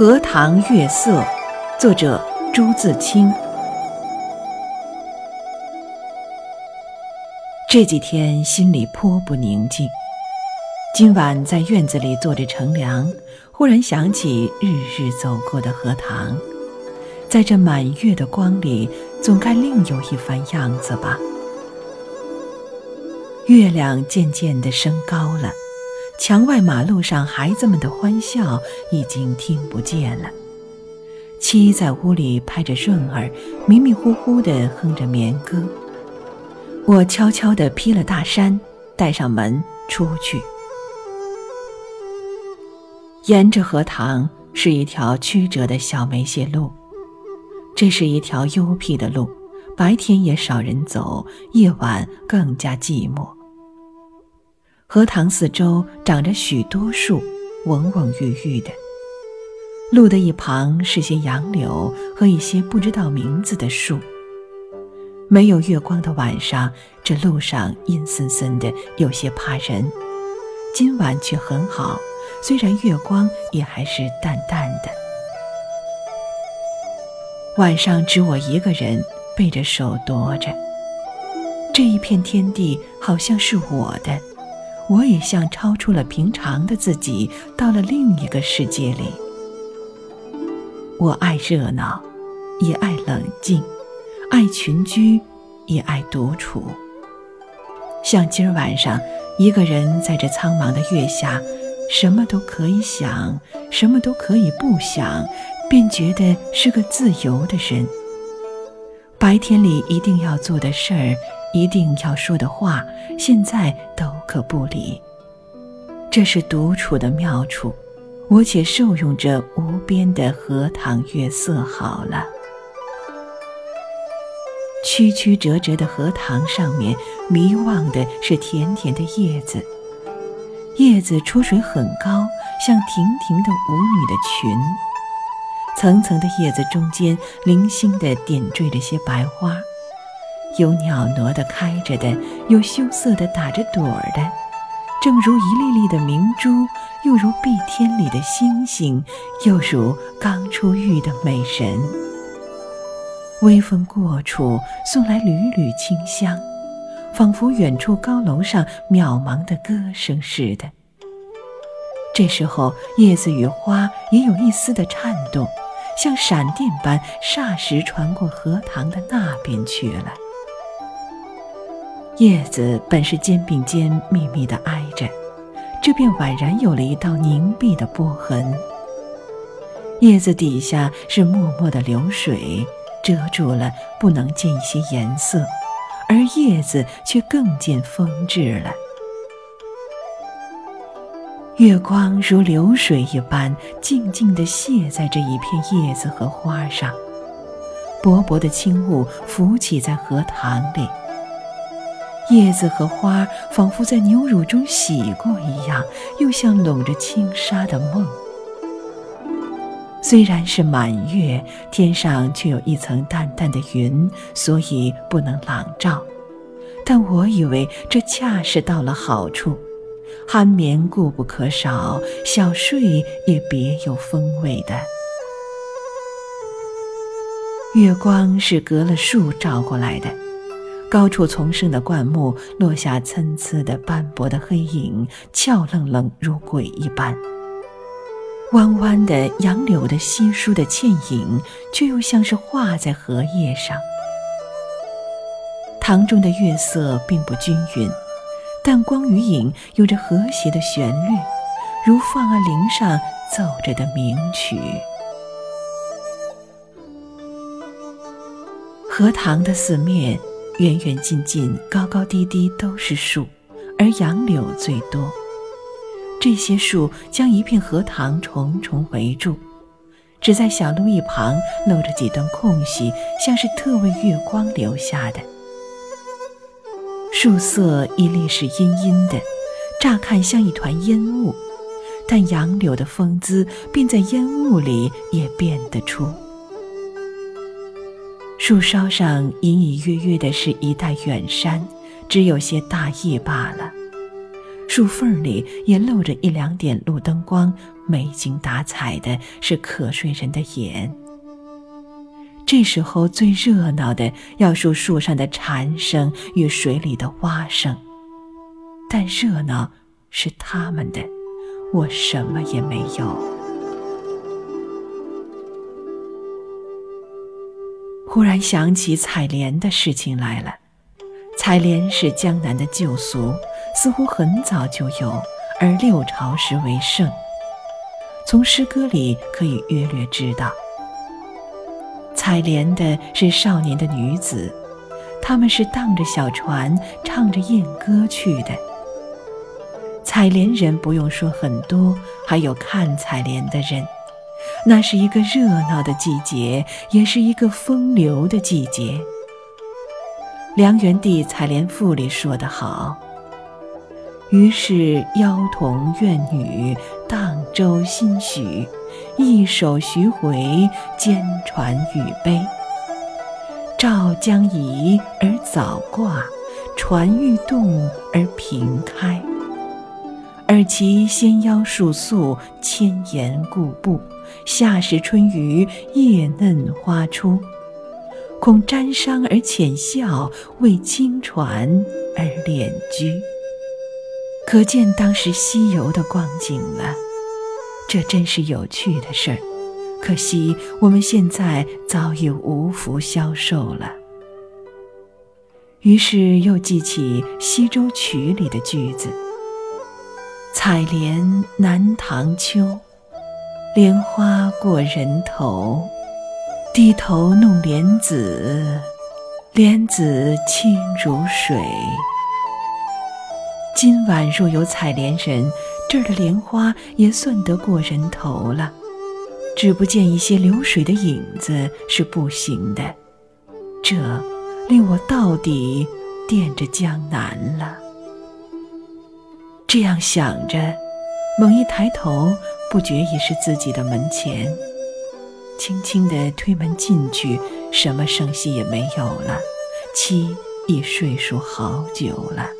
荷塘月色，作者朱自清。这几天心里颇不宁静。今晚在院子里坐着乘凉，忽然想起日日走过的荷塘，在这满月的光里，总该另有一番样子吧。月亮渐渐地升高了。墙外马路上孩子们的欢笑已经听不见了。七在屋里拍着顺儿，迷迷糊糊地哼着眠歌。我悄悄地披了大衫，带上门出去。沿着荷塘是一条曲折的小梅谢路，这是一条幽僻的路，白天也少人走，夜晚更加寂寞。荷塘四周长着许多树，蓊蓊郁郁的。路的一旁是些杨柳和一些不知道名字的树。没有月光的晚上，这路上阴森森的，有些怕人。今晚却很好，虽然月光也还是淡淡的。晚上只我一个人背着手踱着，这一片天地好像是我的。我也像超出了平常的自己，到了另一个世界里。我爱热闹，也爱冷静；爱群居，也爱独处。像今儿晚上，一个人在这苍茫的月下，什么都可以想，什么都可以不想，便觉得是个自由的人。白天里一定要做的事儿。一定要说的话，现在都可不理。这是独处的妙处，我且受用这无边的荷塘月色好了。曲曲折折的荷塘上面，迷望的是甜甜的叶子，叶子出水很高，像亭亭的舞女的裙。层层的叶子中间，零星的点缀着些白花。有袅娜的开着的，有羞涩的打着朵儿的，正如一粒粒的明珠，又如碧天里的星星，又如刚出浴的美人。微风过处，送来缕缕清香，仿佛远处高楼上渺茫的歌声似的。这时候，叶子与花也有一丝的颤动，像闪电般，霎时传过荷塘的那边去了。叶子本是肩并肩密密地挨着，这便宛然有了一道凝碧的波痕。叶子底下是脉脉的流水，遮住了，不能见一些颜色，而叶子却更见风致了。月光如流水一般，静静地泻在这一片叶子和花上，薄薄的轻雾浮起在荷塘里。叶子和花仿佛在牛乳中洗过一样，又像笼着轻纱的梦。虽然是满月，天上却有一层淡淡的云，所以不能朗照。但我以为这恰是到了好处，酣眠固不可少，小睡也别有风味的。月光是隔了树照过来的。高处丛生的灌木落下参差的斑驳的黑影，俏愣愣如鬼一般。弯弯的杨柳的稀疏的倩影，却又像是画在荷叶上。塘中的月色并不均匀，但光与影有着和谐的旋律，如放儿铃上奏着的名曲。荷塘的四面。远远近近、高高低低都是树，而杨柳最多。这些树将一片荷塘重重围住，只在小路一旁露着几段空隙，像是特为月光留下的。树色一粒是阴阴的，乍看像一团烟雾，但杨柳的风姿便在烟雾里也辨得出。树梢上隐隐约约的是一带远山，只有些大叶罢了。树缝里也露着一两点路灯光，没精打采的是瞌睡人的眼。这时候最热闹的要数树上的蝉声与水里的蛙声，但热闹是他们的，我什么也没有。忽然想起采莲的事情来了。采莲是江南的旧俗，似乎很早就有，而六朝时为盛。从诗歌里可以约略知道，采莲的是少年的女子，她们是荡着小船，唱着艳歌去的。采莲人不用说很多，还有看采莲的人。那是一个热闹的季节，也是一个风流的季节。梁元帝《采莲赋》里说得好：“于是妖童怨女，荡舟心许，一首徐回，兼传语悲。棹将移而藻挂，船欲动而平开。而其纤腰束素，千岩固步。”夏时春雨，叶嫩花初，恐沾裳而浅笑，为轻船而敛居。可见当时西游的光景了。这真是有趣的事儿，可惜我们现在早已无福消受了。于是又记起《西洲曲》里的句子：“采莲南塘秋。”莲花过人头，低头弄莲子，莲子清如水。今晚若有采莲人，这儿的莲花也算得过人头了。只不见一些流水的影子是不行的，这令我到底惦着江南了。这样想着，猛一抬头。不觉已是自己的门前，轻轻地推门进去，什么声息也没有了。妻已睡熟好久了。